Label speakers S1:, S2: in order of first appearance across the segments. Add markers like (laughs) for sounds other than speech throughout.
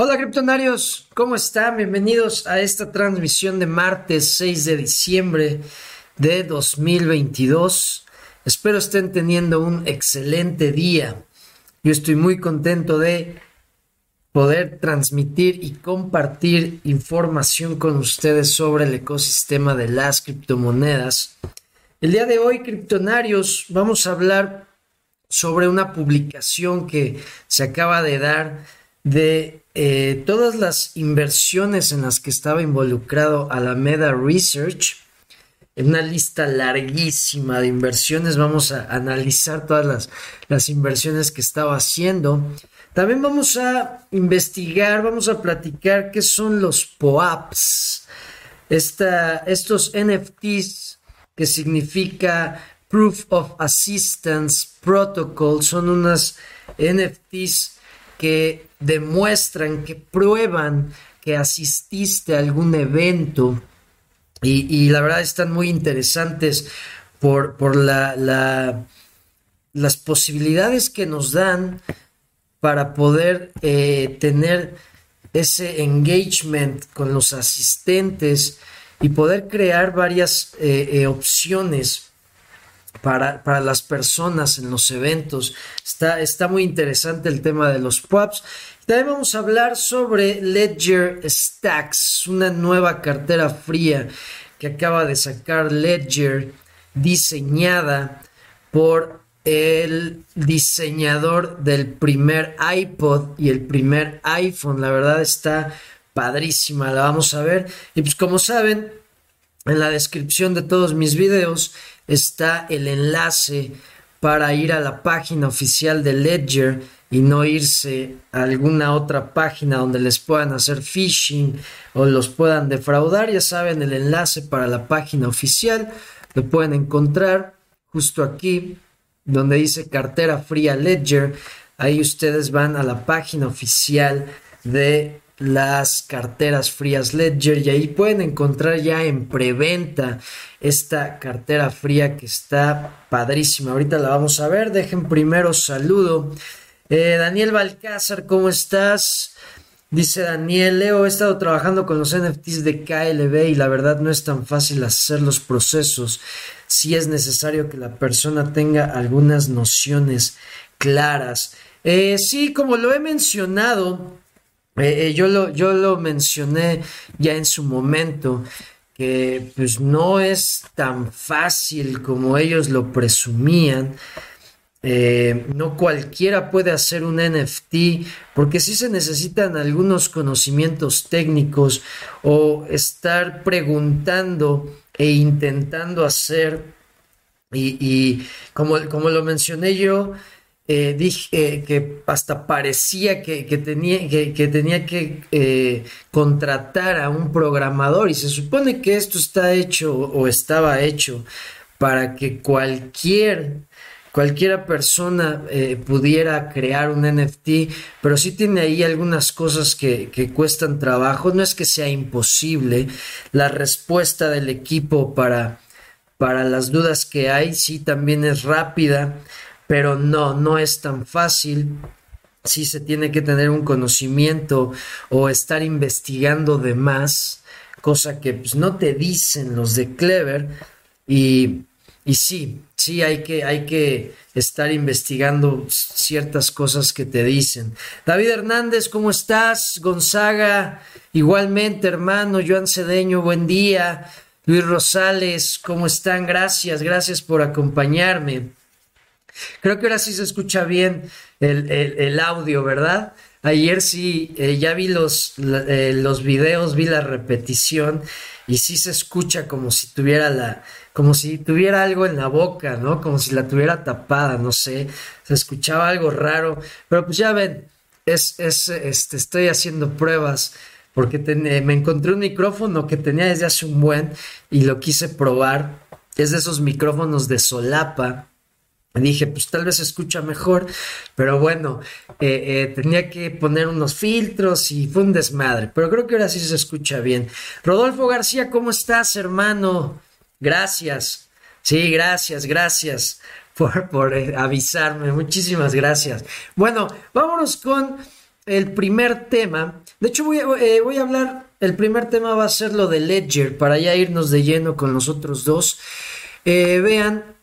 S1: Hola criptonarios, ¿cómo están? Bienvenidos a esta transmisión de martes 6 de diciembre de 2022. Espero estén teniendo un excelente día. Yo estoy muy contento de poder transmitir y compartir información con ustedes sobre el ecosistema de las criptomonedas. El día de hoy, criptonarios, vamos a hablar sobre una publicación que se acaba de dar de eh, todas las inversiones en las que estaba involucrado Alameda Research. En una lista larguísima de inversiones vamos a analizar todas las, las inversiones que estaba haciendo. También vamos a investigar, vamos a platicar qué son los POAPs, Esta, estos NFTs que significa Proof of Assistance Protocol, son unas NFTs que demuestran, que prueban que asististe a algún evento. Y, la verdad están muy interesantes por, por la, las posibilidades que nos dan para poder eh, tener ese engagement con los asistentes y poder crear varias eh, eh, opciones para, las personas en los eventos. Está, está muy interesante el tema de los POPs. También vamos a hablar sobre Ledger Stacks, una nueva cartera fría que acaba de sacar Ledger, diseñada por el diseñador del primer iPod y el primer iPhone. La verdad está padrísima, la vamos a ver. Y pues como saben, en la descripción de todos mis videos está el enlace para ir a la página oficial de Ledger y no irse a alguna otra página donde les puedan hacer phishing o los puedan defraudar. Ya saben, el enlace para la página oficial lo pueden encontrar justo aquí donde dice cartera fría Ledger. Ahí ustedes van a la página oficial de las carteras frías Ledger y ahí pueden encontrar ya en preventa esta cartera fría que está padrísima. Ahorita la vamos a ver. Dejen primero saludo. Eh, Daniel Balcázar, ¿cómo estás? Dice Daniel, Leo, he estado trabajando con los NFTs de KLB y la verdad no es tan fácil hacer los procesos. Si es necesario que la persona tenga algunas nociones claras. Eh, sí, como lo he mencionado, eh, eh, yo, lo, yo lo mencioné ya en su momento, que pues no es tan fácil como ellos lo presumían. Eh, no cualquiera puede hacer un NFT porque sí se necesitan algunos conocimientos técnicos o estar preguntando e intentando hacer y, y como, como lo mencioné yo, eh, dije eh, que hasta parecía que, tenía que, tenía que eh, contratar a un programador y se supone que esto está hecho o estaba hecho para que cualquier cualquiera persona pudiera crear un NFT, pero sí tiene ahí algunas cosas que, que, cuestan trabajo. No es que sea imposible. La respuesta del equipo para, para las dudas que hay, sí también es rápida pero no, no es tan fácil. Sí se tiene que tener un conocimiento o estar investigando de más, cosa que pues, no te dicen los de Clever. Y, y sí, sí hay que, hay que estar investigando ciertas cosas que te dicen. David Hernández, ¿cómo estás? Gonzaga, igualmente, hermano. Joan Cedeño, buen día. Luis Rosales, ¿cómo están? Gracias, gracias por acompañarme. Creo que ahora sí se escucha bien el, audio, ¿verdad? Ayer sí, eh, ya vi los, eh, los videos, vi la repetición y sí se escucha como si tuviera la, como si tuviera algo en la boca, ¿no? Como si la tuviera tapada, no sé, se escuchaba algo raro, pero pues ya ven, es, es este, estoy haciendo pruebas porque me encontré un micrófono que tenía desde hace un buen y lo quise probar, es de esos micrófonos de solapa Dije, pues tal vez se escucha mejor, pero bueno, eh, eh, tenía que poner unos filtros y fue un desmadre, pero creo que ahora sí se escucha bien. Rodolfo García, ¿cómo estás, hermano? Gracias. Sí, gracias, gracias por, por eh, avisarme. Muchísimas gracias. Bueno, vámonos con el primer tema. De hecho, voy a, voy a hablar, el primer tema va a ser lo de Ledger, para ya irnos de lleno con los otros dos. Vean,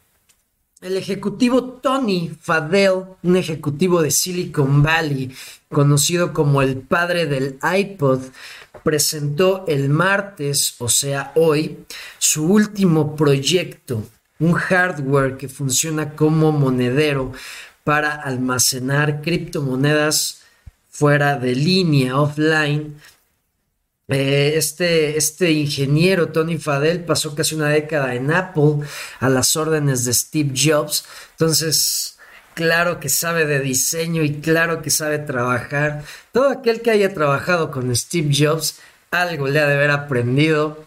S1: el ejecutivo Tony Fadell, un ejecutivo de Silicon Valley, conocido como el padre del iPod, presentó el martes, o sea, hoy, su último proyecto, un hardware que funciona como monedero para almacenar criptomonedas fuera de línea, offline. Eh, este, este ingeniero Tony Fadell pasó casi una década en Apple a las órdenes de Steve Jobs. Entonces, claro que sabe de diseño y claro que sabe trabajar. Todo aquel que haya trabajado con Steve Jobs, algo le ha de haber aprendido.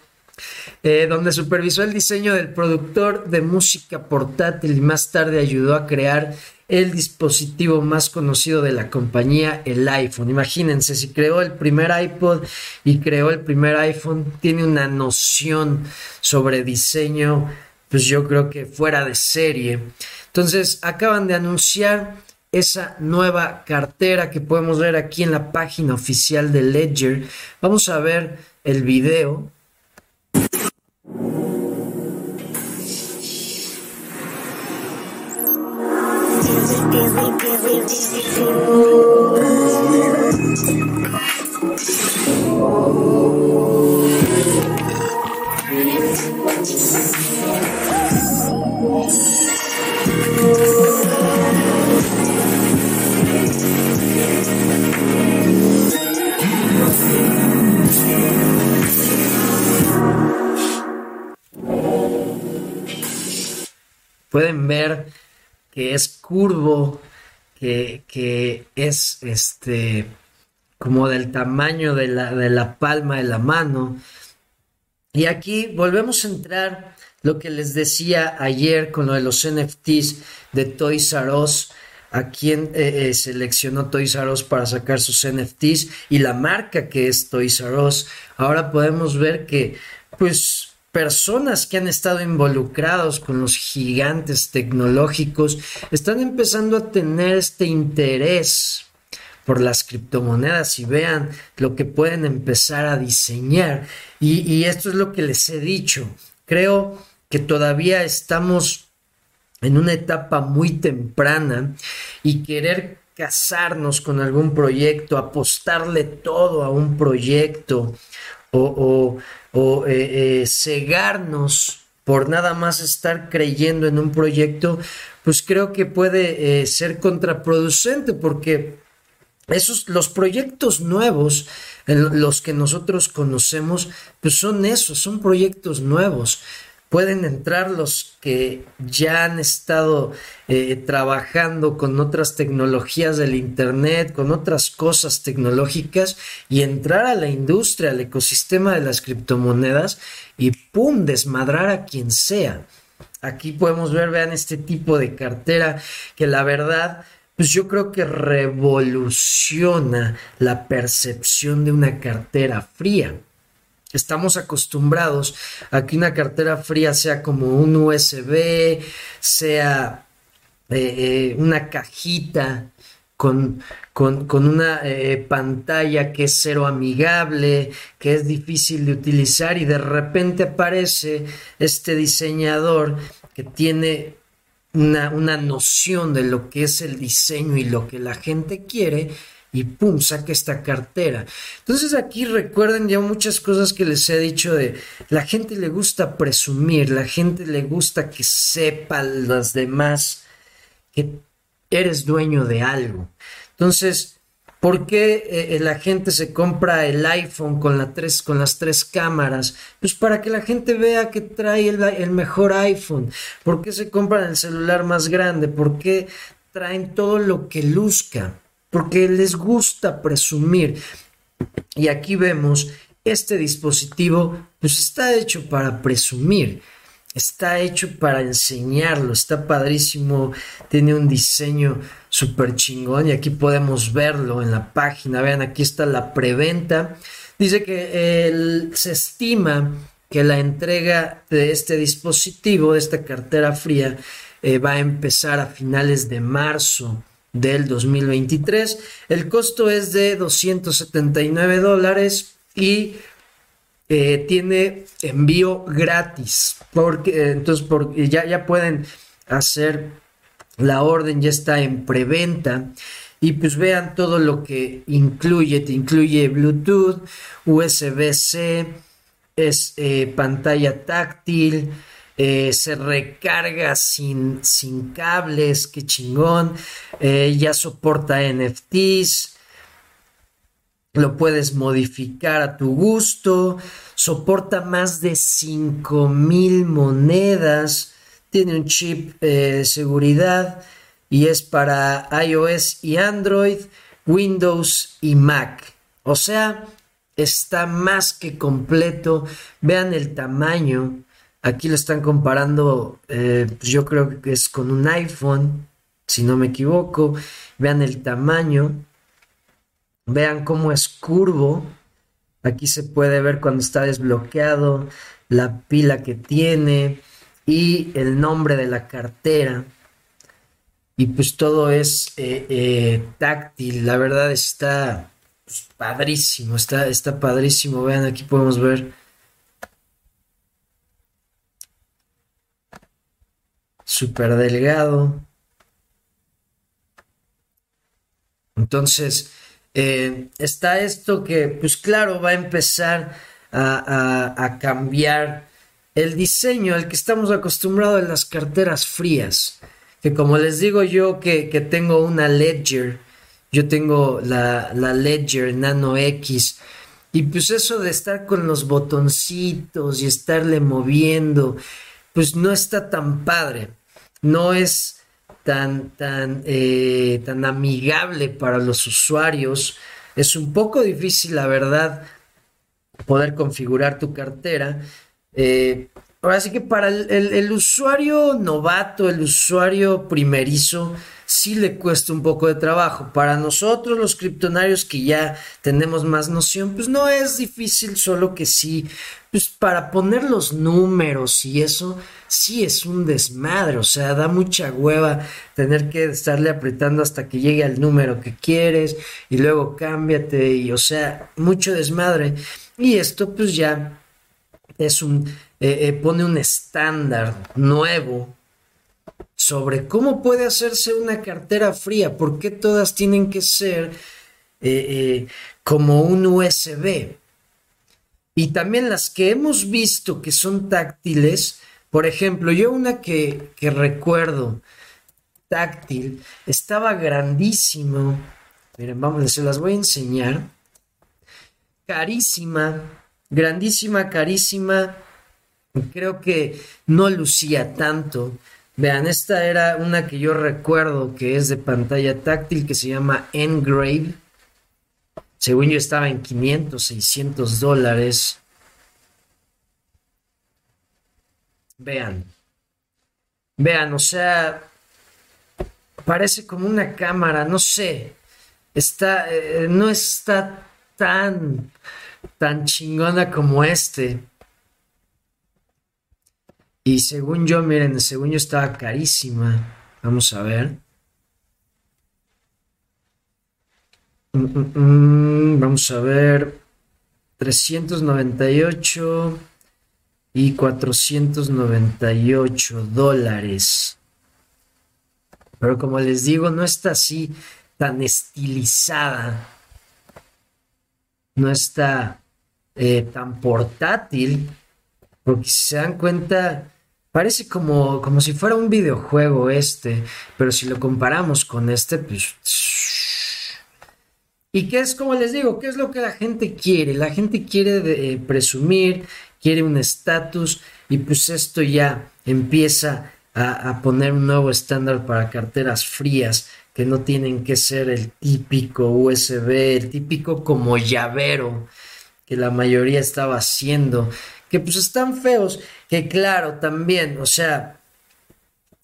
S1: Eh, donde supervisó el diseño del productor de música portátil y más tarde ayudó a crear el dispositivo más conocido de la compañía, el iPhone. Imagínense, si creó el primer iPod y creó el primer iPhone, tiene una noción sobre diseño, pues yo creo que fuera de serie. Entonces, acaban de anunciar esa nueva cartera que podemos ver aquí en la página oficial de Ledger. Vamos a ver el video pueden como del tamaño de la, de la palma de la mano. Y aquí volvemos a entrar lo que les decía ayer con lo de los NFTs de Toys R Us, a quien eh, eh, seleccionó Toys R Us para sacar sus NFTs y la marca que es Toys R Us. Ahora podemos ver que, pues, personas que han estado involucrados con los gigantes tecnológicos están empezando a tener este interés por las criptomonedas y vean lo que pueden empezar a diseñar. Y, esto es lo que les he dicho. Creo que todavía estamos en una etapa muy temprana y querer casarnos con algún proyecto, apostarle todo a un proyecto o, o eh, eh, cegarnos por nada más estar creyendo en un proyecto, pues creo que puede eh, ser contraproducente porque esos, los proyectos nuevos, los que nosotros conocemos, pues son esos, son proyectos nuevos pueden entrar los que ya han estado eh, trabajando con otras tecnologías del Internet, con otras cosas tecnológicas y entrar a la industria, al ecosistema de las criptomonedas y ¡pum! desmadrar a quien sea. Aquí podemos ver, vean este tipo de cartera que la verdad pues yo creo que revoluciona la percepción de una cartera fría. Estamos acostumbrados a que una cartera fría sea como un USB, sea eh, eh, una cajita con, con, una eh, pantalla que es cero amigable, que es difícil de utilizar y de repente aparece este diseñador que tiene una, noción de lo que es el diseño y lo que la gente quiere y pum, saca esta cartera. Entonces aquí recuerden ya muchas cosas que les he dicho de la gente le gusta presumir, la gente le gusta que sepa las demás que eres dueño de algo. Entonces, ¿por qué eh, eh, la gente se compra el iPhone con, las tres cámaras? Pues para que la gente vea que trae el, el mejor iPhone. ¿Por qué se compran el celular más grande? ¿Por qué traen todo lo que luzca? porque les gusta presumir. Y aquí vemos este dispositivo, pues está hecho para presumir, está hecho para enseñarlo, está padrísimo, tiene un diseño súper chingón y aquí podemos verlo en la página, vean, aquí está la preventa. Dice que se estima que la entrega de este dispositivo, de esta cartera fría, eh, va a empezar a finales de marzo del 2023. El costo es de 279 dólares y eh, tiene envío gratis. Porque, entonces, porque ya, ya pueden hacer la orden, ya está en preventa. Y pues vean todo lo que incluye. Te incluye Bluetooth, USB-C, es eh, pantalla táctil, eh, se recarga sin, sin, cables, qué chingón, eh, ya soporta NFTs, lo puedes modificar a tu gusto, soporta más de 5000 monedas, tiene un chip de seguridad y es para iOS y Android, Windows y Mac. O sea, está más que completo. Vean el tamaño. Aquí lo están comparando, eh, pues yo creo que es con un iPhone, si no me equivoco. Vean el tamaño. Vean cómo es curvo. Aquí se puede ver cuando está desbloqueado, la pila que tiene y el nombre de la cartera. Y pues todo es eh, eh, táctil. La verdad está pues, padrísimo, está, está padrísimo. Vean, aquí podemos ver. Súper delgado. Entonces, eh, está esto que, pues claro, va a empezar a, cambiar el diseño al que estamos acostumbrados en las carteras frías. Que como les digo yo que, que tengo una Ledger yo tengo la, Ledger Nano X. Y pues eso de estar con los botoncitos y estarle moviendo, pues no está tan padre. No es tan, tan, eh, tan amigable para los usuarios. Es un poco difícil, la verdad, poder configurar tu cartera. Eh, ahora sí que para el usuario novato, el usuario primerizo, sí le cuesta un poco de trabajo. Para nosotros los criptonarios que ya tenemos más noción, pues no es difícil, solo que sí, pues para poner los números y eso, sí es un desmadre, o sea, da mucha hueva tener que estarle apretando hasta que llegue al número que quieres y luego cámbiate y, o sea, mucho desmadre. Y esto pues ya es un, eh, eh, pone un estándar nuevo sobre cómo puede hacerse una cartera fría, por qué todas tienen que ser eh, eh, como un USB. Y también las que hemos visto que son táctiles, por ejemplo, yo una que, que recuerdo táctil, estaba grandísimo. Miren, vamos, se las voy a enseñar. Carísima, grandísima, carísima. Creo que no lucía tanto. Vean, esta era una que yo recuerdo que es de pantalla táctil que se llama Engrave. Según yo estaba en 500, 600 dólares. Vean. Vean, o sea, parece como una cámara, no sé. Está, eh, no está tan, tan chingona como este. Y según yo, miren, según yo estaba carísima. Vamos a ver. Mm, mm, mm, vamos a ver. 398 y 498 dólares. Pero como les digo, no está así tan estilizada. No está eh, tan portátil. Porque si se dan cuenta, Parece como, como si fuera un videojuego este, pero si lo comparamos con este, pues... ¿Y qué es, como les digo, qué es lo que la gente quiere? La gente quiere eh, presumir, quiere un estatus y pues esto ya empieza a, a poner un nuevo estándar para carteras frías que no tienen que ser el típico USB, el típico como llavero que la mayoría estaba haciendo que pues están feos, que claro, también, o sea,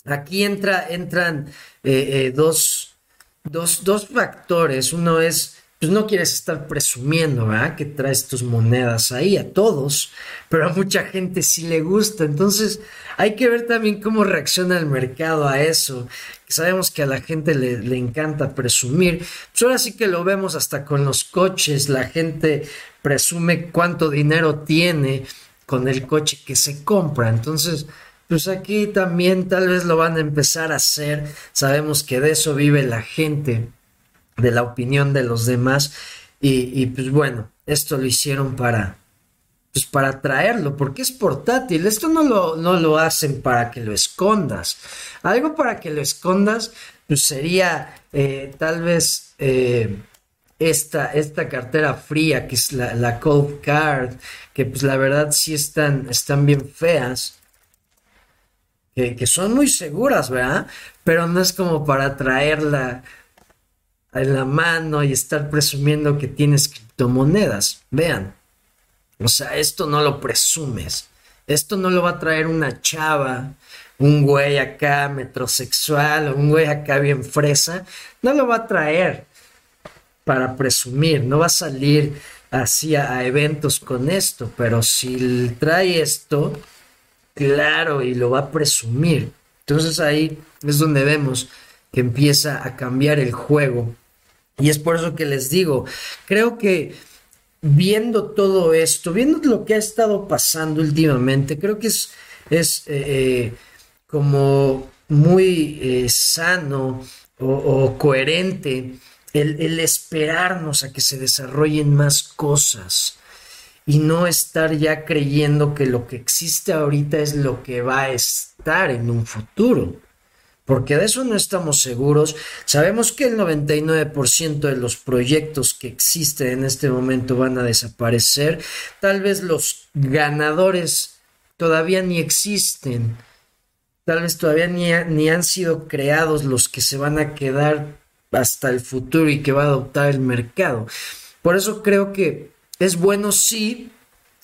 S1: aquí entra, entran eh, eh, dos, dos, dos factores. Uno es pues no quieres estar presumiendo, ¿verdad? Que traes tus monedas ahí a todos, pero a mucha gente sí le gusta. Entonces hay que ver también cómo reacciona el mercado a eso. Sabemos que a la gente le, le encanta presumir. Pues ahora sí que lo vemos hasta con los coches. La gente presume cuánto dinero tiene con el coche que se compra. Entonces, pues aquí también tal vez lo van a empezar a hacer. Sabemos que de eso vive la gente, de la opinión de los demás. Y, pues bueno, esto lo hicieron para, pues para traerlo, porque es portátil. Esto no lo, no lo hacen para que lo escondas. Algo para que lo escondas, pues sería eh, tal vez eh, esta, esta cartera fría, que es la, Cold Card, que pues la verdad sí están, están bien feas que, son muy seguras, ¿verdad? Pero no es como para traerla en la mano y estar presumiendo que tienes criptomonedas. Vean, o sea, esto no lo presumes. Esto no lo va a traer una chava, un güey acá metrosexual, un güey acá bien fresa. No lo va a traer para presumir, no va a salir así a eventos con esto, pero si trae esto, Claro, y lo va a presumir. Entonces ahí es donde vemos que empieza a cambiar el juego. Y es por eso que les digo, creo que viendo todo esto, viendo lo que ha estado pasando últimamente, creo que es, es eh, eh, como muy eh, sano o, coherente el, esperarnos a que se desarrollen más cosas y no estar ya creyendo que lo que existe ahorita es lo que va a estar en un futuro. Porque de eso no estamos seguros. Sabemos que el 99% de los proyectos que existen en este momento van a desaparecer. Tal vez los ganadores todavía ni existen. Tal vez todavía ni han sido creados los que se van a quedar hasta el futuro y que va a adoptar el mercado. Por eso creo que es bueno sí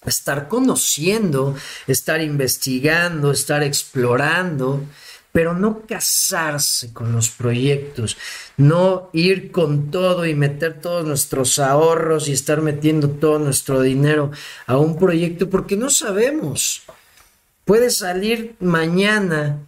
S1: estar conociendo, estar investigando, estar explorando, pero no casarse con los proyectos, no ir con todo y meter todos nuestros ahorros y estar metiendo todo nuestro dinero a un proyecto porque no sabemos. Puede salir mañana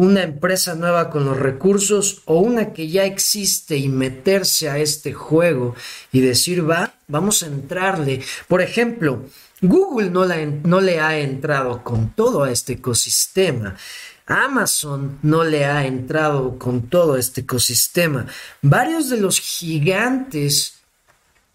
S1: una empresa nueva con los recursos o una que ya existe y meterse a este juego y decir, va, vamos a entrarle. Por ejemplo, Google no, no le ha entrado con todo a este ecosistema. Amazon no le ha entrado con todo este ecosistema. Varios de los gigantes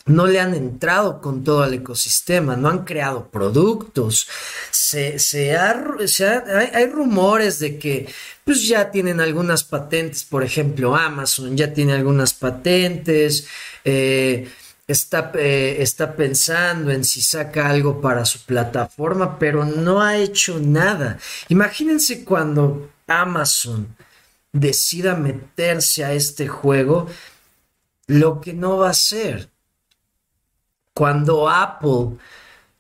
S1: no le han entrado con todo el ecosistema, no han creado productos. Se, se, hay, rumores de que pues ya tienen algunas patentes, por ejemplo, Amazon ya tiene algunas patentes, eh, está, eh, está pensando en si saca algo para su plataforma, pero no ha hecho nada. Imagínense cuando Amazon decida meterse a este juego, lo que no va a hacer cuando Apple,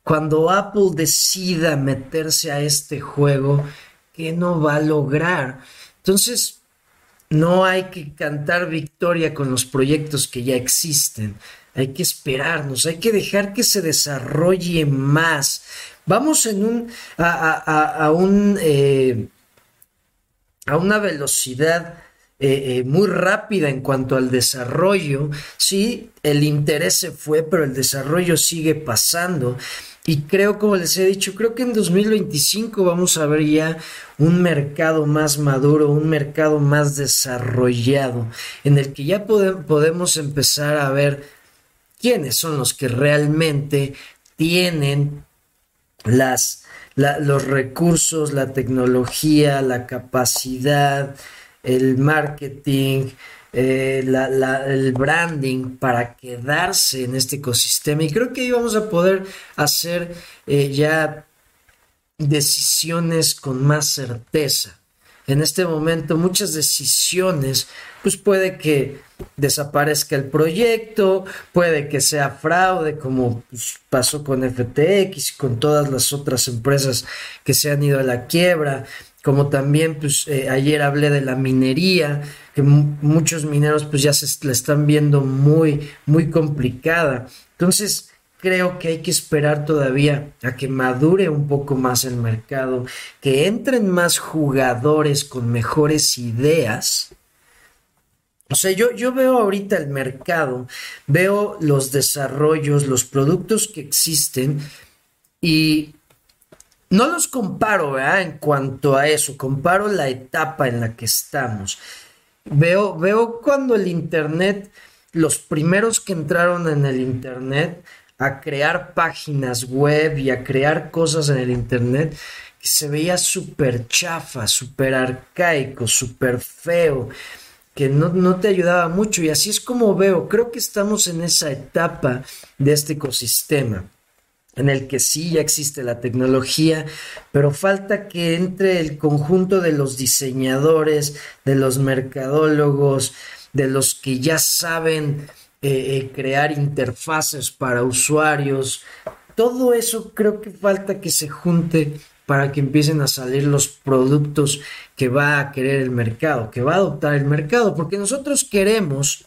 S1: cuando Apple decida meterse a este juego, ¿qué no va a lograr? Entonces, no hay que cantar victoria con los proyectos que ya existen. Hay que esperarnos, hay que dejar que se desarrolle más. Vamos en un, a, un, eh, a una velocidad eh, eh, muy rápida en cuanto al desarrollo. Sí, el interés se fue, pero el desarrollo sigue pasando. Y creo, como les he dicho, creo que en 2025 vamos a ver ya un mercado más maduro, un mercado más desarrollado, en el que ya podemos empezar a ver quiénes son los que realmente tienen las, los recursos, la tecnología, la capacidad, el marketing, eh, el branding para quedarse en este ecosistema. Y creo que ahí vamos a poder hacer eh, ya decisiones con más certeza. En este momento muchas decisiones, pues puede que desaparezca el proyecto, puede que sea fraude, como pues, pasó con FTX con todas las otras empresas que se han ido a la quiebra como también pues, eh, ayer hablé de la minería, que muchos mineros pues ya se la están viendo muy, muy complicada. Entonces, creo que hay que esperar todavía a que madure un poco más el mercado, que entren más jugadores con mejores ideas. O sea, yo, yo veo ahorita el mercado, veo los desarrollos, los productos que existen y no los comparo en cuanto a eso, comparo la etapa en la que estamos. Veo, veo cuando el Internet, los primeros que entraron en el Internet, a crear páginas web y a crear cosas en el Internet que se veía súper chafa, súper arcaico, súper feo, que no, no, te ayudaba mucho. Y así es como veo, creo que estamos en esa etapa de este ecosistema en el que sí ya existe la tecnología, pero falta que entre el conjunto de los diseñadores, de los mercadólogos, de los que ya saben eh, eh, crear interfaces para usuarios. Todo eso creo que falta que se junte para que empiecen a salir los productos que va a querer el mercado, que va a adoptar el mercado, porque nosotros queremos,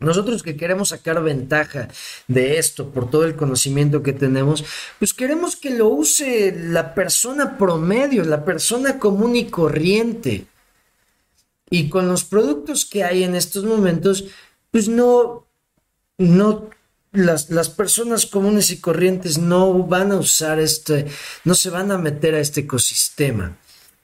S1: nosotros que queremos sacar ventaja de esto por todo el conocimiento que tenemos, pues queremos que lo use la persona promedio, la persona común y corriente. Y con los productos que hay en estos momentos, pues no, no las, las, personas comunes y corrientes no van a usar este, no se van a meter a este ecosistema.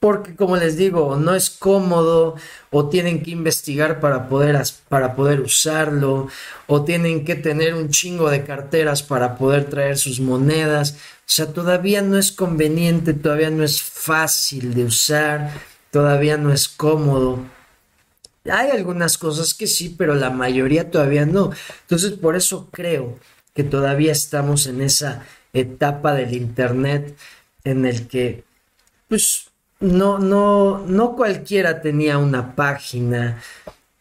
S1: Porque, como les digo, no es cómodo, o tienen que investigar para poder, para poder usarlo, o tienen que tener un chingo de carteras para poder traer sus monedas. O sea, todavía no es conveniente, todavía no es fácil de usar, todavía no es cómodo. Hay algunas cosas que sí, pero la mayoría todavía no. Entonces, por eso creo que todavía estamos en esa etapa del Internet en el que, pues, no, no, no cualquiera tenía una página.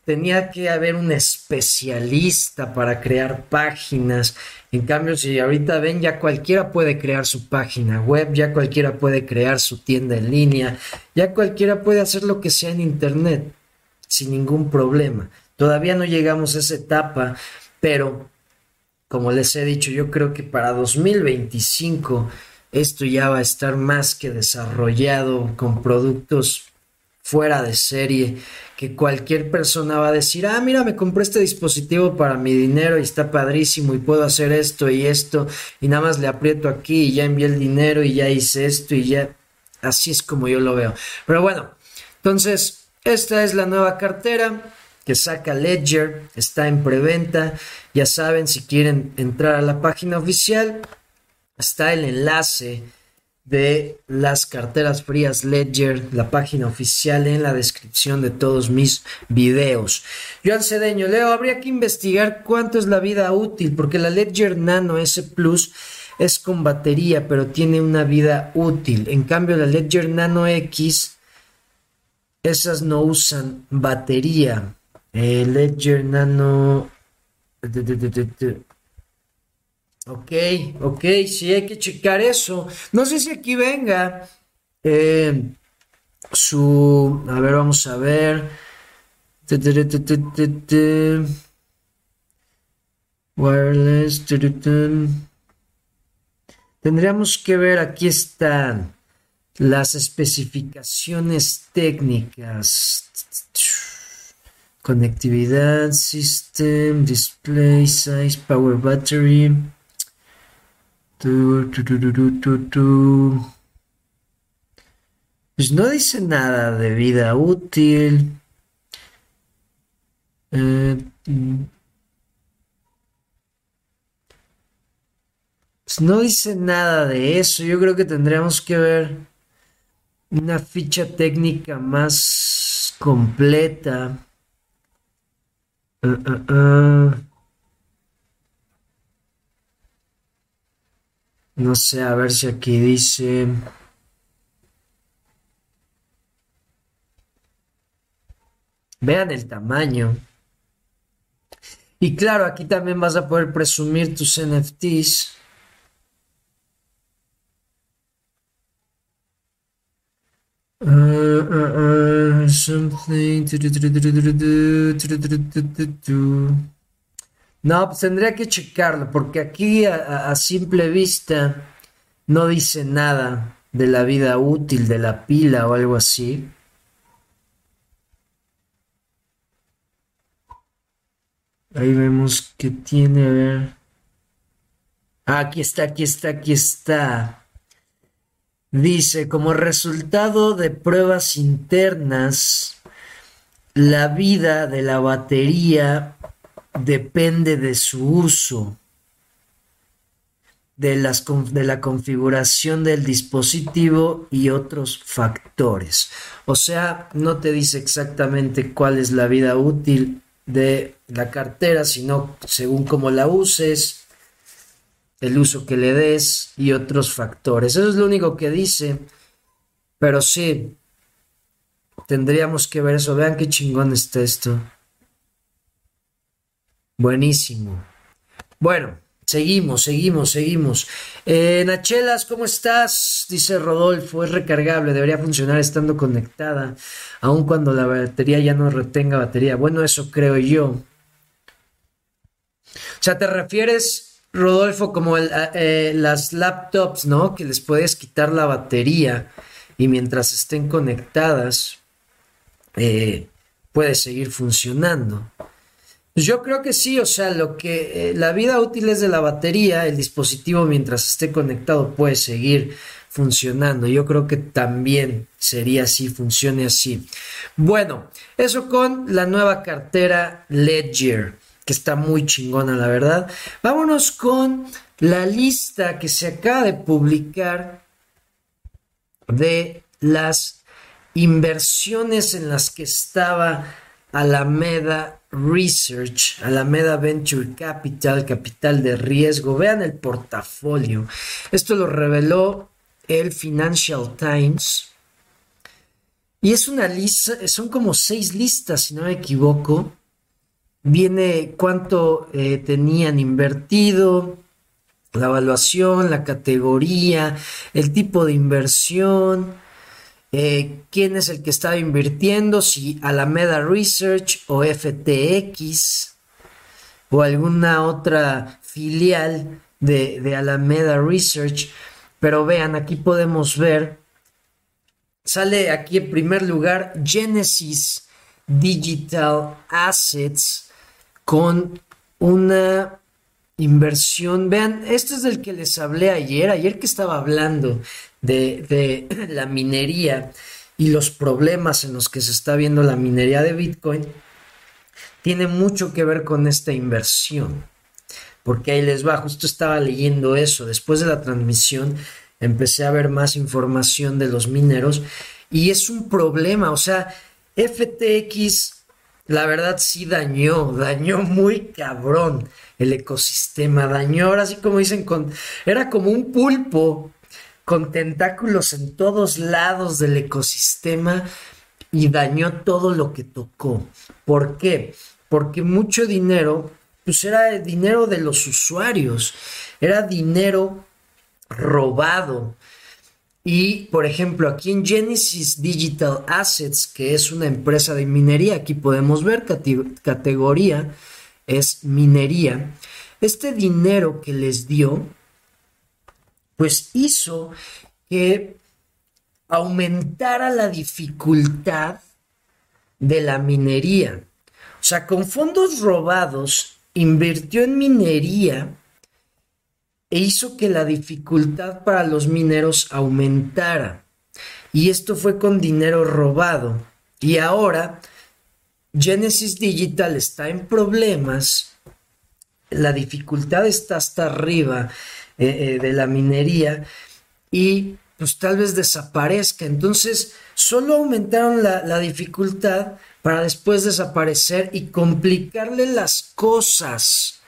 S1: Tenía que haber un especialista para crear páginas. En cambio, si ahorita ven, ya cualquiera puede crear su página web, ya cualquiera puede crear su tienda en línea, ya cualquiera puede hacer lo que sea en Internet sin ningún problema. Todavía no llegamos a esa etapa, pero como les he dicho, yo creo que para 2025 esto ya va a estar más que desarrollado con productos fuera de serie, que cualquier persona va a decir, ah, mira, me compré este dispositivo para mi dinero y está padrísimo y puedo hacer esto y esto y nada más le aprieto aquí y ya envié el dinero y ya hice esto y ya, así es como yo lo veo. Pero bueno, entonces esta es la nueva cartera que saca Ledger, está en preventa. Ya saben, si quieren entrar a la página oficial, está el enlace de las carteras frías Ledger, la página oficial en la descripción de todos mis videos. Joan Cedeño, Leo, habría que investigar cuánto es la vida útil, porque la Ledger Nano S Plus es con batería, pero tiene una vida útil. En cambio, la Ledger Nano X esas no usan batería. Ledger Nano. Ok, ok, sí hay que checar eso. No sé si aquí venga eh, su. A ver, vamos a ver. Wireless. Tendríamos que ver, aquí están las especificaciones técnicas. Conectividad, system, display, size, power battery. Pues no dice nada de vida útil. Eh, pues no dice nada de eso. Yo creo que tendríamos que ver una ficha técnica más completa. Uh. No sé, a ver si aquí dice... Vean el tamaño. Y claro, aquí también vas a poder presumir tus NFTs. No, pues tendría que checarlo, porque aquí a, simple vista no dice nada de la vida útil de la pila o algo así. Ahí vemos que tiene, a ver. Ah, aquí está, aquí está, aquí está. Dice, como resultado de pruebas internas, la vida de la batería depende de su uso, de, la configuración del dispositivo y otros factores. O sea, no te dice exactamente cuál es la vida útil de la cartera, sino según cómo la uses, el uso que le des y otros factores. Eso es lo único que dice, pero sí, tendríamos que ver eso. Vean qué chingón está esto. Buenísimo. Bueno, seguimos, seguimos, seguimos. Eh, Nachelas, ¿cómo estás? Dice Rodolfo, es recargable, debería funcionar estando conectada, aun cuando la batería ya no retenga batería. Bueno, eso creo yo. O sea, ¿te refieres Rodolfo, como eh, las laptops, ¿no? Que les puedes quitar la batería y mientras estén conectadas, eh, puede seguir funcionando. Pues yo creo que sí, o sea, lo que eh, la vida útil es de la batería, el dispositivo mientras esté conectado puede seguir funcionando. Yo creo que también sería así, funcione así. Bueno, eso con la nueva cartera Ledger que está muy chingona, la verdad. Vámonos con la lista que se acaba de publicar de las inversiones en las que estaba Alameda Research, Alameda Venture Capital, capital de riesgo. Vean el portafolio. Esto lo reveló el Financial Times. Y es una lista, son como seis listas, si no me equivoco, viene cuánto eh, tenían invertido, la evaluación, la categoría, el tipo de inversión, eh, quién es el que estaba invirtiendo, si Alameda Research o FTX o alguna otra filial de, de Alameda Research. Pero vean, aquí podemos ver, sale aquí en primer lugar Genesis Digital Assets, con una inversión. Vean, esto es del que les hablé ayer, ayer que estaba hablando de, (clears throat) la minería y los problemas en los que se está viendo la minería de Bitcoin, tiene mucho que ver con esta inversión. Porque ahí les va, justo estaba leyendo eso. Después de la transmisión empecé a ver más información de los mineros y es un problema. O sea, FTX la verdad sí dañó, dañó muy cabrón el ecosistema, dañó, ahora sí como dicen, con, era como un pulpo con tentáculos en todos lados del ecosistema y dañó todo lo que tocó. ¿Por qué? Porque mucho dinero, pues era dinero de los usuarios, era dinero robado, y, por ejemplo, aquí en Genesis Digital Assets, que es una empresa de minería, aquí podemos ver categoría, es minería. Este dinero que les dio, pues hizo que aumentara la dificultad de la minería. O sea, con fondos robados, invirtió en minería e hizo que la dificultad para los mineros aumentara. Y esto fue con dinero robado. Y ahora Genesis Digital está en problemas. La dificultad está hasta arriba eh, eh, de la minería y pues tal vez desaparezca. Entonces, solo aumentaron la, la dificultad para después desaparecer y complicarle las cosas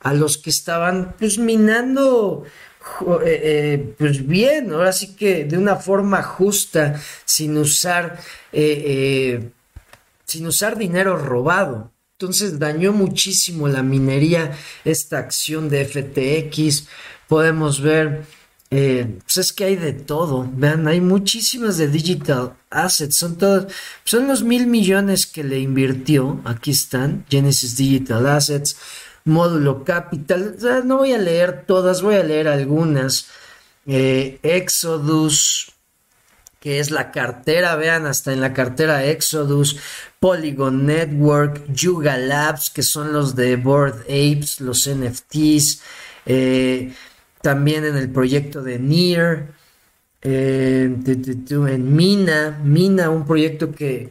S1: a los que estaban pues minando eh, pues bien, ahora sí que de una forma justa, sin usar, sin usar dinero robado. Entonces dañó muchísimo la minería esta acción de FTX. Podemos ver eh, pues es que hay de todo. Vean, hay muchísimas de digital assets. Son todos, son los mil millones que le invirtió. Aquí están, Genesis Digital Assets, Módulo Capital. no voy a leer todas, voy a leer algunas. Eh, Exodus, que es la cartera, vean, hasta en la cartera Exodus, Polygon Network, Yuga Labs, que son los de Board Apes, los NFTs. Eh, también en el proyecto de NIR, eh, en Mina, Mina, un proyecto que,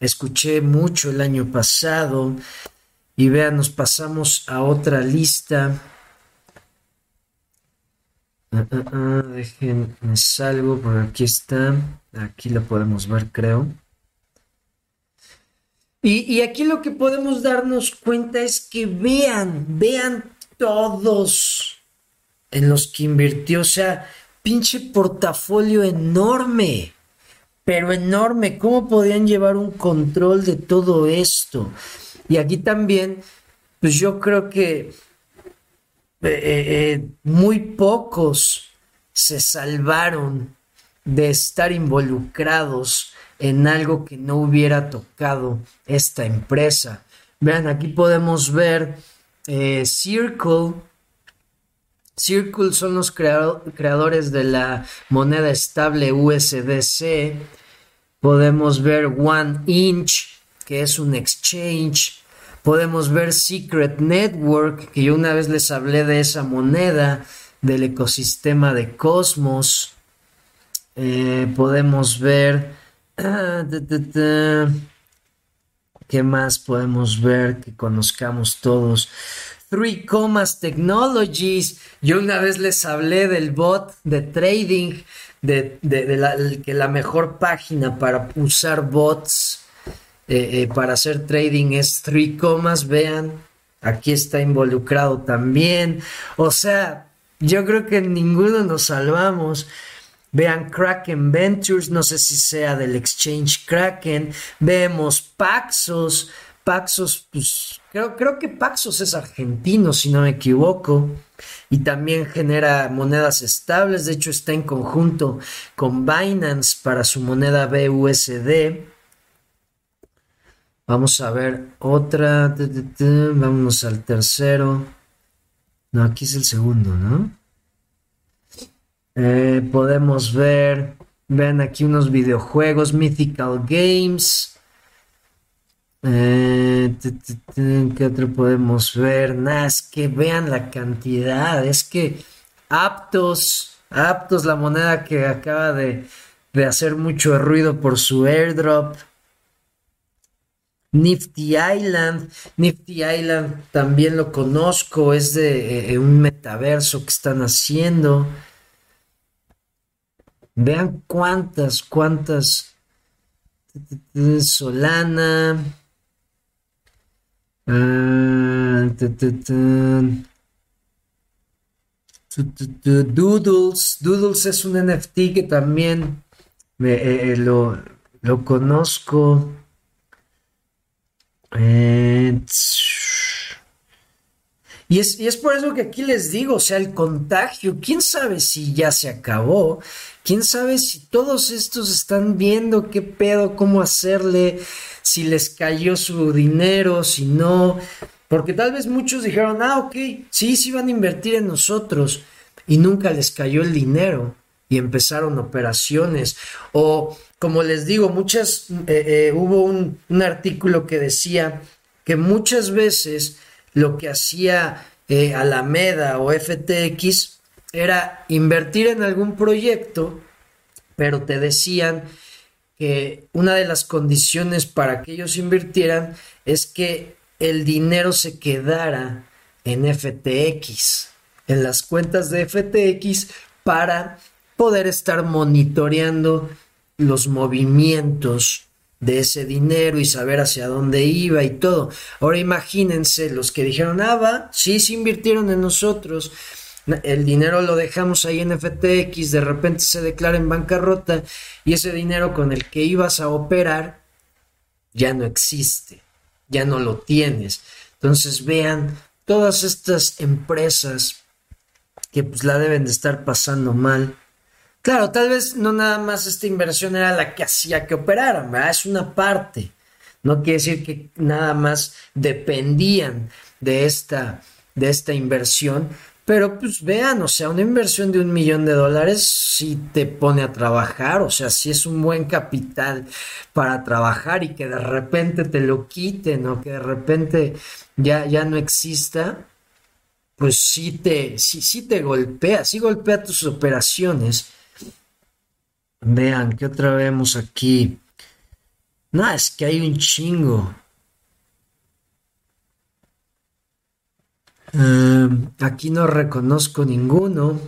S1: escuché mucho el año pasado. Y vean, nos pasamos a otra lista. Uh, uh, déjenme salgo, por aquí está. Aquí lo podemos ver, creo. Y, y, aquí lo que podemos darnos cuenta es que vean, vean todos en los que invirtió. O sea, pinche portafolio enorme, pero enorme. ¿Cómo podían llevar un control de todo esto? Y aquí también, pues yo creo que eh, eh, eh, muy pocos se salvaron de estar involucrados en algo que no hubiera tocado esta empresa. Vean, aquí podemos ver Circle, Circle son los creadores de la moneda estable USDC. Podemos ver One Inch, que es un exchange. Podemos ver Secret Network, que yo una vez les hablé de esa moneda, del ecosistema de Cosmos. Eh, podemos ver... ¿Qué más podemos ver que conozcamos todos? Three Comas Technologies. Yo una vez les hablé del bot de trading, de, la, que la mejor página para usar bots eh, eh, para hacer trading es Three Comas. Vean, aquí está involucrado también. O sea, yo creo que ninguno nos salvamos. Vean Kraken Ventures, no sé si sea del exchange Kraken. Vemos Paxos. Paxos, pues creo, creo que Paxos es argentino, si no me equivoco, y también genera monedas estables, de hecho está en conjunto con Binance para su moneda BUSD. Vamos a ver otra, vámonos al tercero. No, aquí es el segundo, ¿no? Eh, podemos ver, ven aquí unos videojuegos, Mythical Games. Eh, ¿Qué otro podemos ver? Nada, es que vean la cantidad. Es que Aptos, Aptos, la moneda que acaba de, hacer mucho ruido por su airdrop. Nifty Island, Nifty Island también lo conozco, es de eh, un metaverso que están haciendo. Vean cuántas, cuántas. Solana. Ah, Doodles. Doodles es un NFT que también eh, eh, lo, conozco. Eh, y es, y es por eso que aquí les digo, o sea, el contagio, quién sabe si ya se acabó, quién sabe si todos estos están viendo qué pedo, cómo hacerle, si les cayó su dinero, si no, porque tal vez muchos dijeron, ah, ok, sí, sí van a invertir en nosotros y nunca les cayó el dinero y empezaron operaciones. O como les digo, muchas, eh, eh, hubo un, artículo que decía que muchas veces lo que hacía eh, Alameda o FTX era invertir en algún proyecto, pero te decían que una de las condiciones para que ellos invirtieran es que el dinero se quedara en FTX, en las cuentas de FTX, para poder estar monitoreando los movimientos de ese dinero y saber hacia dónde iba y todo. Ahora imagínense los que dijeron, ah, va, sí, se invirtieron en nosotros, el dinero lo dejamos ahí en FTX, de repente se declara en bancarrota y ese dinero con el que ibas a operar ya no existe, ya no lo tienes. Entonces vean, todas estas empresas que pues la deben de estar pasando mal. Claro, tal vez no nada más esta inversión era la que hacía que operaran. Es una parte. No quiere decir que nada más dependían de esta, de esta inversión, pero pues vean, o sea, una inversión de un millón de dólares sí te pone a trabajar, o sea, si es un buen capital para trabajar y que de repente te lo quiten o que de repente ya, ya no exista, pues sí te, sí, sí te golpea, sí golpea tus operaciones. Vean, ¿qué otra vemos aquí? No, es que hay un chingo. Em, aquí no reconozco ninguno.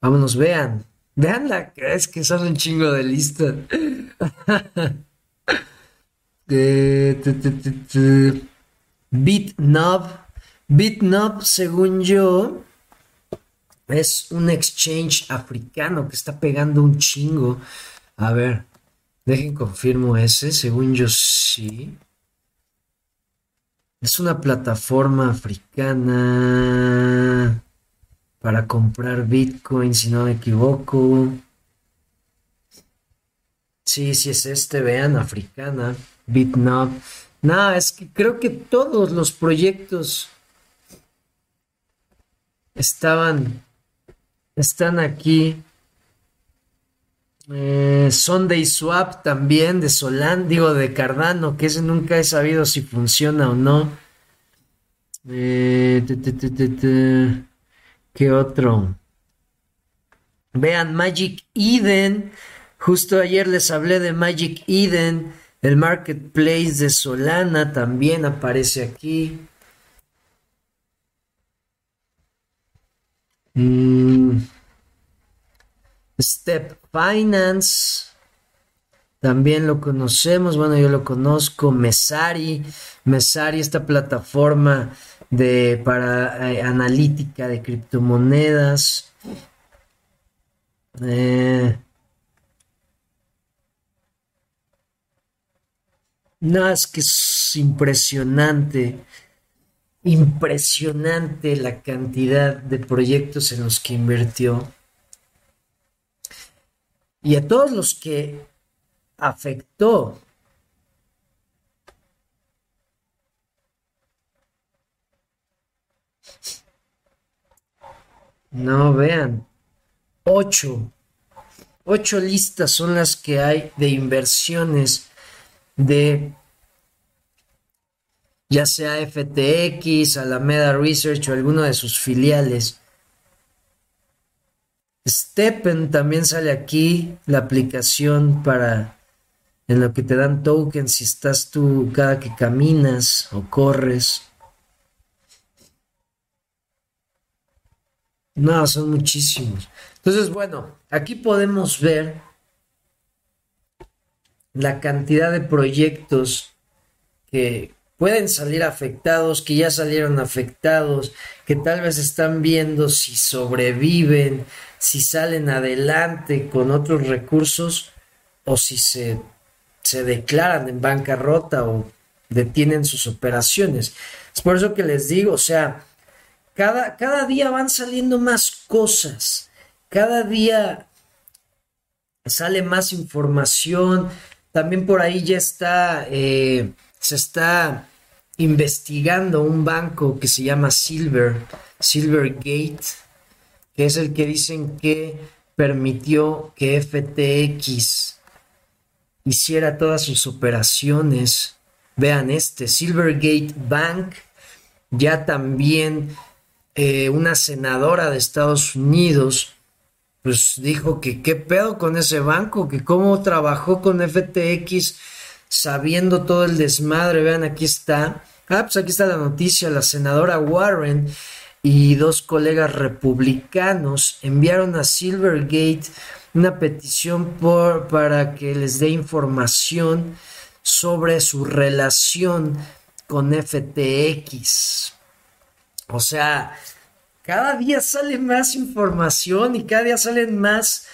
S1: Vámonos, vean. Vean la es que son un chingo de listas. (laughs) BitNob. BitNob, según yo, es un exchange africano que está pegando un chingo. A ver, dejen confirmo ese. Según yo, sí. Es una plataforma africana para comprar Bitcoin, si no me equivoco. Sí, sí es este, vean, africana, BitNob. No, es que creo que todos los proyectos estaban, están aquí. Eh, Sunday Swap también de Solán, digo de Cardano, que ese nunca he sabido si funciona o no. Eh, ¿Qué otro? Vean Magic Eden. Justo ayer les hablé de Magic Eden. El marketplace de Solana también aparece aquí. Mm. Step Finance. También lo conocemos, bueno, yo lo conozco, Mesari, Mesari, esta plataforma de, para eh, analítica de criptomonedas. Eh, no, es que es impresionante, impresionante la cantidad de proyectos en los que invirtió y a todos los que afectó. No vean, ocho, ocho listas son las que hay de inversiones de ya sea FTX, Alameda Research o alguno de sus filiales Steppen también sale aquí, la aplicación para en lo que te dan tokens si estás tú cada que caminas o corres. No, son muchísimos. Entonces, bueno, aquí podemos ver la cantidad de proyectos que pueden salir afectados, que ya salieron afectados, que tal vez están viendo si sobreviven, si salen adelante con otros recursos o si se, se declaran en bancarrota o detienen sus operaciones. Es por eso que les digo, o sea, cada, cada día van saliendo más cosas, cada día sale más información, también por ahí ya está, eh, se está investigando un banco que se llama Silver, Silvergate, que es el que dicen que permitió que FTX hiciera todas sus operaciones. Vean este, Silvergate Bank, ya también eh, una senadora de Estados Unidos, pues dijo que qué pedo con ese banco, que cómo trabajó con FTX sabiendo todo el desmadre. Vean, aquí está. Ah, pues aquí está la noticia. La senadora Warren y dos colegas republicanos enviaron a Silvergate una petición por, para que les dé información sobre su relación con FTX. O sea, cada día sale más información y cada día salen más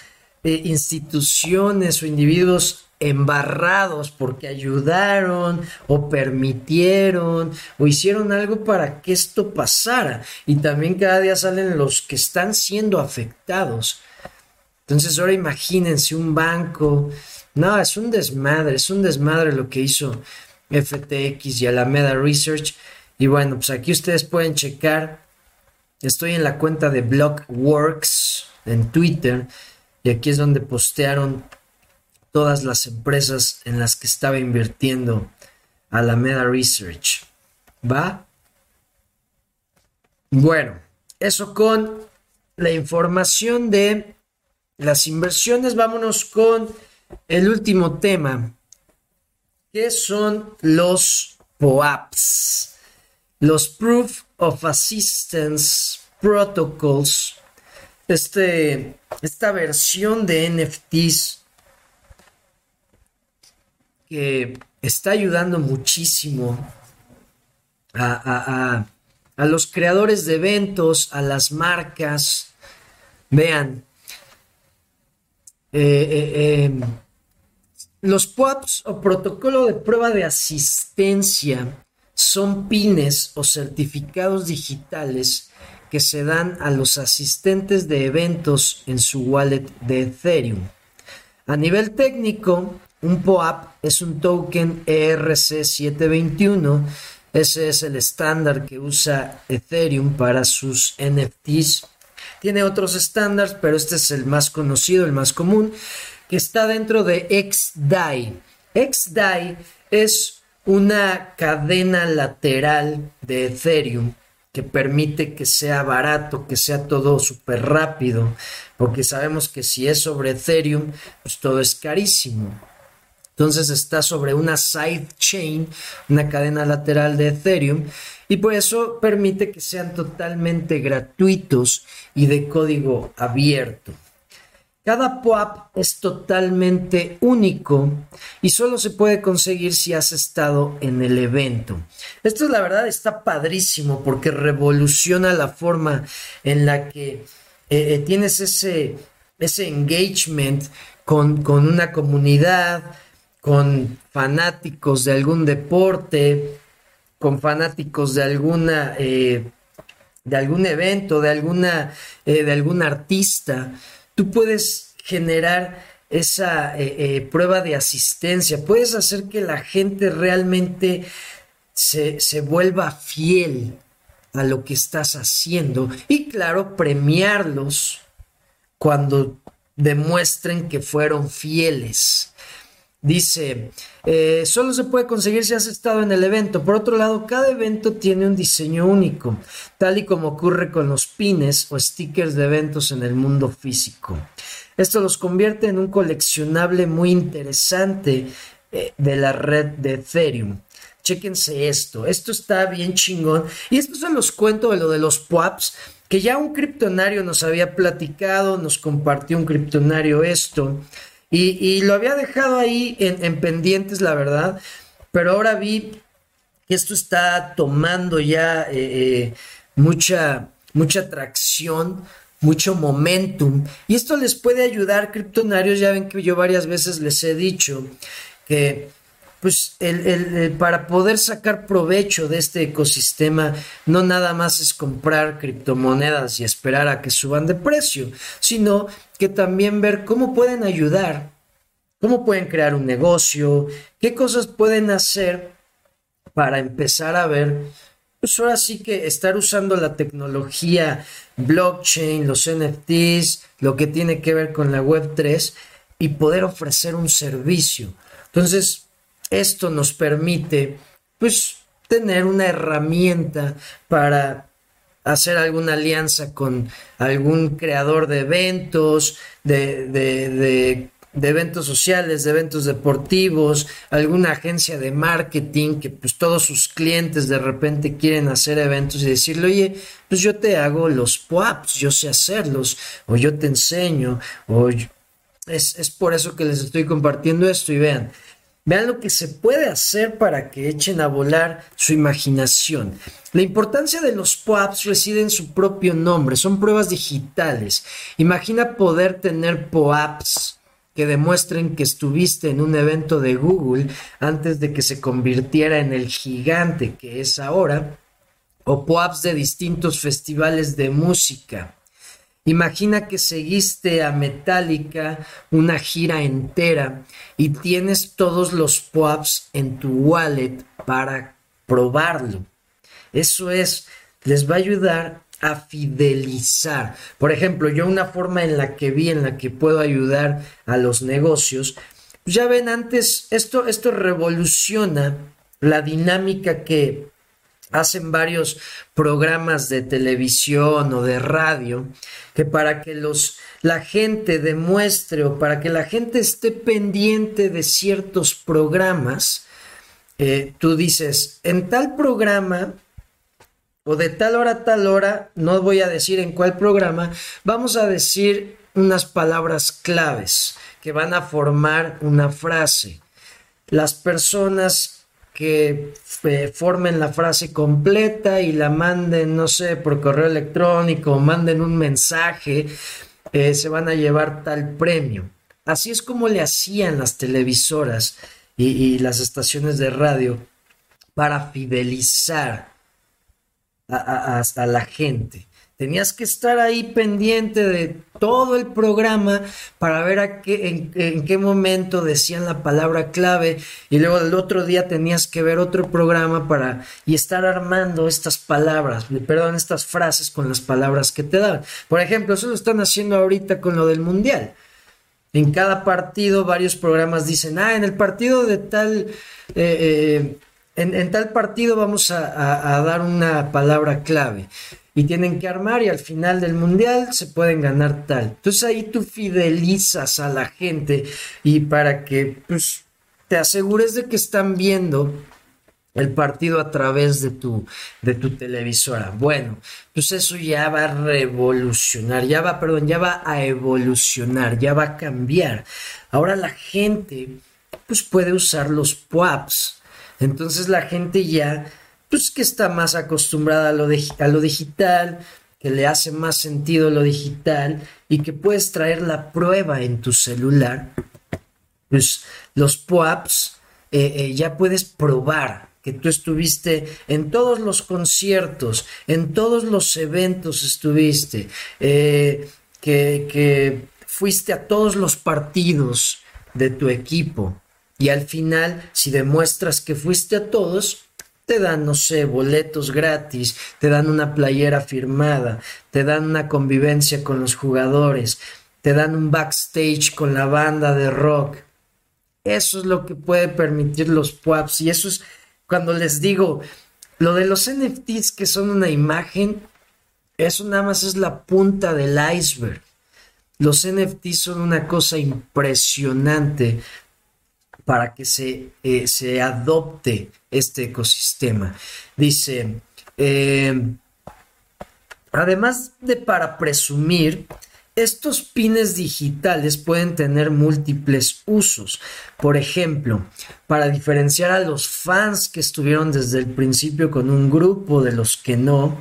S1: eh, instituciones o individuos embarrados porque ayudaron o permitieron o hicieron algo para que esto pasara. Y también cada día salen los que están siendo afectados. Entonces ahora imagínense un banco. No, es un desmadre, es un desmadre lo que hizo FTX y Alameda Research. Y bueno, pues aquí ustedes pueden checar. Estoy en la cuenta de Blockworks en Twitter. Y aquí es donde postearon todas las empresas en las que estaba invirtiendo Alameda Research. ¿Va? Bueno, eso con la información de las inversiones. Vámonos con el último tema, que son los POAPs, los Proof of Assistance Protocols. Este, esta versión de NFTs que está ayudando muchísimo a, los creadores de eventos, a las marcas. Vean, eh, eh, los POAPs o protocolo de prueba de asistencia son pines o certificados digitales que se dan a los asistentes de eventos en su wallet de Ethereum. A nivel técnico, un POAP es un token ERC721. Ese es el estándar que usa Ethereum para sus NFTs. Tiene otros estándares, pero este es el más conocido, el más común, que está dentro de XDAI. XDAI es una cadena lateral de Ethereum que permite que sea barato, que sea todo súper rápido, porque sabemos que si es sobre Ethereum, pues todo es carísimo. Entonces está sobre una side chain, una cadena lateral de Ethereum, y por eso permite que sean totalmente gratuitos y de código abierto. Cada POAP es totalmente único y solo se puede conseguir si has estado en el evento. Esto la verdad está padrísimo porque revoluciona la forma en la que eh, eh, tienes ese, ese engagement con, con una comunidad, con fanáticos de algún deporte, con fanáticos de alguna eh, de algún evento, de alguna eh, de algún artista, tú puedes generar esa eh, prueba de asistencia, puedes hacer que la gente realmente se, se vuelva fiel a lo que estás haciendo y claro, premiarlos cuando demuestren que fueron fieles. Dice, eh, solo se puede conseguir si has estado en el evento. Por otro lado, cada evento tiene un diseño único, tal y como ocurre con los pines o stickers de eventos en el mundo físico. Esto los convierte en un coleccionable muy interesante eh, de la red de Ethereum. Chéquense esto, esto está bien chingón. Y esto se los cuento de lo de los PWAPs, que ya un criptonario nos había platicado, nos compartió un criptonario esto. Y, lo había dejado ahí en, pendientes, la verdad, pero ahora vi que esto está tomando ya eh, eh, mucha, mucha tracción, mucho momentum. Y esto les puede ayudar, criptonarios. Ya ven que yo varias veces les he dicho que pues el, para poder sacar provecho de este ecosistema, no nada más es comprar criptomonedas y esperar a que suban de precio, sino que también ver cómo pueden ayudar, cómo pueden crear un negocio, qué cosas pueden hacer para empezar a ver, pues ahora sí que estar usando la tecnología blockchain, los NFTs, lo que tiene que ver con la Web3 y poder ofrecer un servicio. Entonces, esto nos permite, pues, tener una herramienta para hacer alguna alianza con algún creador de eventos, de, de, eventos sociales, de eventos deportivos, alguna agencia de marketing que pues todos sus clientes de repente quieren hacer eventos y decirle, oye, pues yo te hago los POAPs, yo sé hacerlos, o yo te enseño, o es, es por eso que les estoy compartiendo esto y vean, Vean lo que se puede hacer para que echen a volar su imaginación. La importancia de los POAPs reside en su propio nombre, son pruebas digitales. Imagina poder tener POAPs que demuestren que estuviste en un evento de Google antes de que se convirtiera en el gigante que es ahora, o POAPs de distintos festivales de música. Imagina que seguiste a Metallica una gira entera y tienes todos los POAPs en tu wallet para probarlo. Eso es, les va a ayudar a fidelizar. Por ejemplo, yo una forma en la que vi, en la que puedo ayudar a los negocios, pues ya ven antes, esto, esto revoluciona la dinámica que hacen varios programas de televisión o de radio, que para que los, la gente demuestre o para que la gente esté pendiente de ciertos programas, eh, tú dices, en tal programa o de tal hora a tal hora, no voy a decir en cuál programa, vamos a decir unas palabras claves que van a formar una frase. Las personas que eh, formen la frase completa y la manden, no sé, por correo electrónico manden un mensaje, eh, se van a llevar tal premio. Así es como le hacían las televisoras y las estaciones de radio para fidelizar hasta la gente. Tenías que estar ahí pendiente de todo el programa para ver a qué, en, qué momento decían la palabra clave y luego el otro día tenías que ver otro programa para y estar armando estas palabras, perdón, estas frases con las palabras que te dan. Por ejemplo, eso lo están haciendo ahorita con lo del mundial. En cada partido varios programas dicen, ah, en el partido de tal... Eh, eh, en, tal partido vamos a, dar una palabra clave y tienen que armar y al final del mundial se pueden ganar tal. Entonces ahí tú fidelizas a la gente y para que pues, te asegures de que están viendo el partido a través de tu, de tu televisora. Bueno, pues eso ya va a revolucionar, ya va, perdón, ya va a evolucionar, ya va a cambiar. Ahora la gente pues puede usar los PUAPs entonces la gente ya, pues que está más acostumbrada a lo, a lo digital, que le hace más sentido lo digital y que puedes traer la prueba en tu celular, pues los POAPs eh, eh, ya puedes probar que tú estuviste en todos los conciertos, en todos los eventos estuviste, eh, que, que fuiste a todos los partidos de tu equipo. Y al final, si demuestras que fuiste a todos, te dan, no sé, boletos gratis, te dan una playera firmada, te dan una convivencia con los jugadores, te dan un backstage con la banda de rock. Eso es lo que puede permitir los PUAPs y eso es cuando les digo, lo de los NFTs que son una imagen, eso nada más es la punta del iceberg. Los NFTs son una cosa impresionante para que se, eh, se adopte este ecosistema. Dice, eh, además de para presumir, estos pines digitales pueden tener múltiples usos. Por ejemplo, para diferenciar a los fans que estuvieron desde el principio con un grupo de los que no,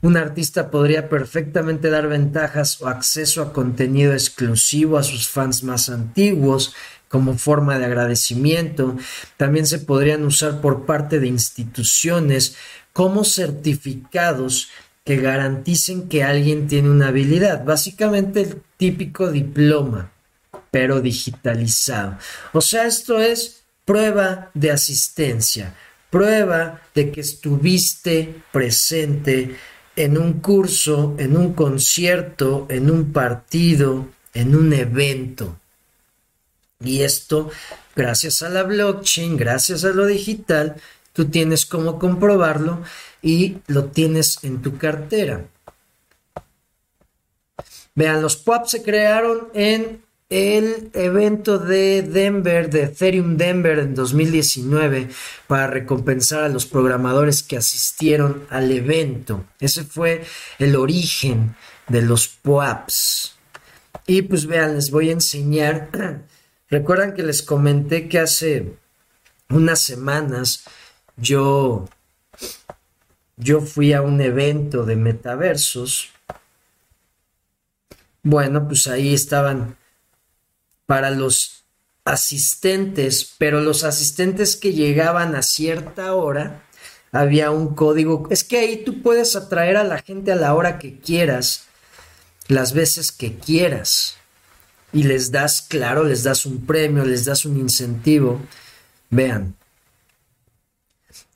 S1: un artista podría perfectamente dar ventajas o acceso a contenido exclusivo a sus fans más antiguos, como forma de agradecimiento. También se podrían usar por parte de instituciones como certificados que garanticen que alguien tiene una habilidad. Básicamente el típico diploma, pero digitalizado. O sea, esto es prueba de asistencia, prueba de que estuviste presente en un curso, en un concierto, en un partido, en un evento. Y esto, gracias a la blockchain, gracias a lo digital, tú tienes cómo comprobarlo y lo tienes en tu cartera. Vean, los POAP se crearon en el evento de Denver, de Ethereum Denver en 2019, para recompensar a los programadores que asistieron al evento. Ese fue el origen de los POAPs. Y pues vean, les voy a enseñar (clears throat) Recuerdan que les comenté que hace unas semanas yo, yo fui a un evento de metaversos. Bueno, pues ahí estaban para los asistentes, pero los asistentes que llegaban a cierta hora, había un código. Es que ahí tú puedes atraer a la gente a la hora que quieras, las veces que quieras. Y les das, claro, les das un premio, les das un incentivo. Vean,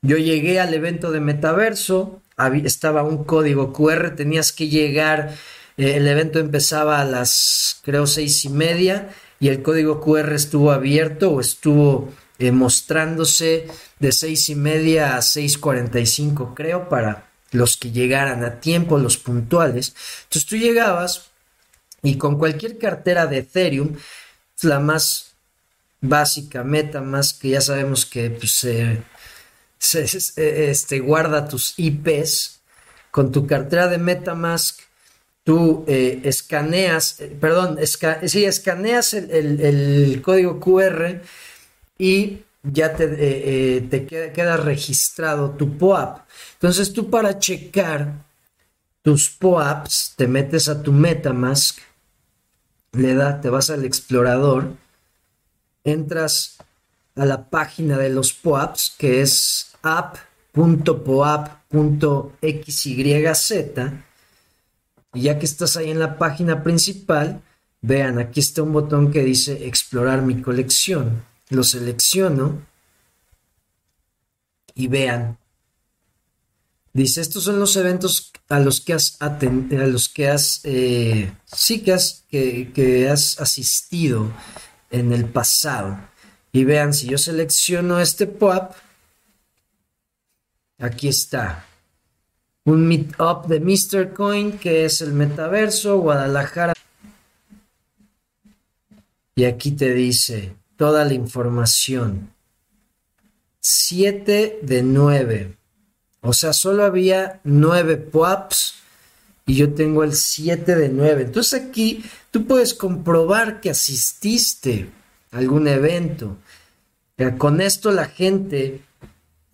S1: yo llegué al evento de metaverso, estaba un código QR, tenías que llegar, eh, el evento empezaba a las, creo, seis y media y el código QR estuvo abierto o estuvo eh, mostrándose de seis y media a 6.45, creo, para los que llegaran a tiempo, los puntuales. Entonces tú llegabas y con cualquier cartera de Ethereum, la más básica, meta más que ya sabemos que pues, se, este, guarda tus IPs, con tu cartera de MetaMask, tú eh, escaneas, eh, perdón, sí, escaneas el, código QR y ya te, eh, te queda, registrado tu POAP. Entonces tú para checar tus POAPs, te metes a tu MetaMask, le da, te vas al explorador, entras a la página de los POAPs, que es app.poap.xyz, y ya que estás ahí en la página principal, vean, aquí está un botón que dice explorar mi colección. Lo selecciono y vean. Dice, estos son los eventos a los que has, a los que has, eh, sí que has, que, has asistido en el pasado. Y vean, si yo selecciono este pop, aquí está. Un meetup de Mr. Coin, que es el metaverso, Guadalajara. Y aquí te dice toda la información. 7 de 9. O sea, solo había 9 POAPs y yo tengo el 7 de 9. Entonces aquí tú puedes comprobar que asististe a algún evento. Con esto la gente,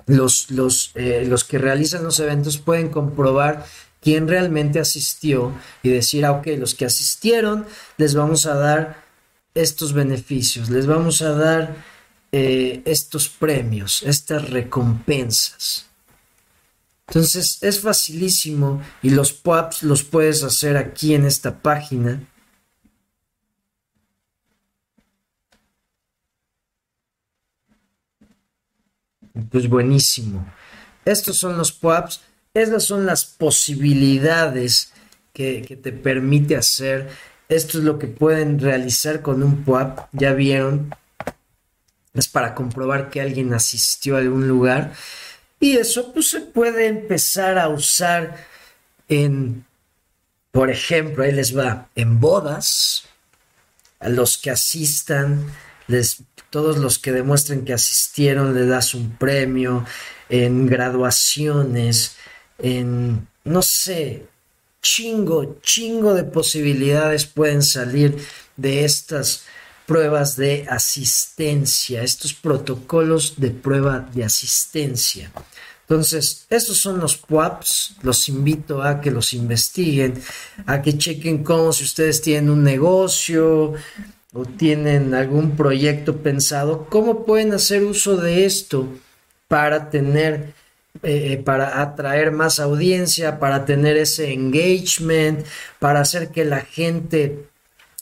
S1: los, los, eh, los que realizan los eventos pueden comprobar quién realmente asistió y decir, ah, ok, los que asistieron les vamos a dar estos beneficios, les vamos a dar eh, estos premios, estas recompensas. Entonces es facilísimo y los POAPs los puedes hacer aquí en esta página. Pues buenísimo. Estos son los POAPs. Estas son las posibilidades que, que te permite hacer. Esto es lo que pueden realizar con un POAP. Ya vieron. Es para comprobar que alguien asistió a algún lugar. Y eso pues se puede empezar a usar en, por ejemplo, ahí les va, en bodas, a los que asistan, les, todos los que demuestren que asistieron, le das un premio, en graduaciones, en, no sé, chingo, chingo de posibilidades pueden salir de estas pruebas de asistencia, estos protocolos de prueba de asistencia. Entonces, estos son los PUAPs, los invito a que los investiguen, a que chequen cómo si ustedes tienen un negocio o tienen algún proyecto pensado, cómo pueden hacer uso de esto para tener eh, eh, para atraer más audiencia, para tener ese engagement, para hacer que la gente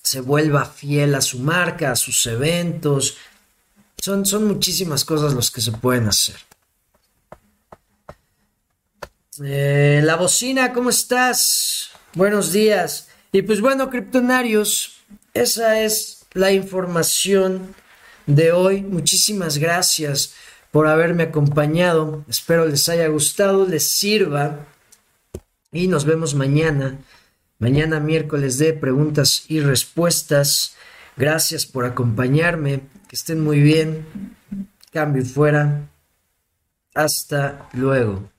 S1: se vuelva fiel a su marca, a sus eventos. Son, son muchísimas cosas los que se pueden hacer. Eh, la bocina, ¿cómo estás? Buenos días. Y pues bueno, criptonarios, esa es la información de hoy. Muchísimas gracias por haberme acompañado. Espero les haya gustado, les sirva. Y nos vemos mañana Mañana miércoles de preguntas y respuestas. Gracias por acompañarme. Que estén muy bien. Cambio fuera. Hasta luego.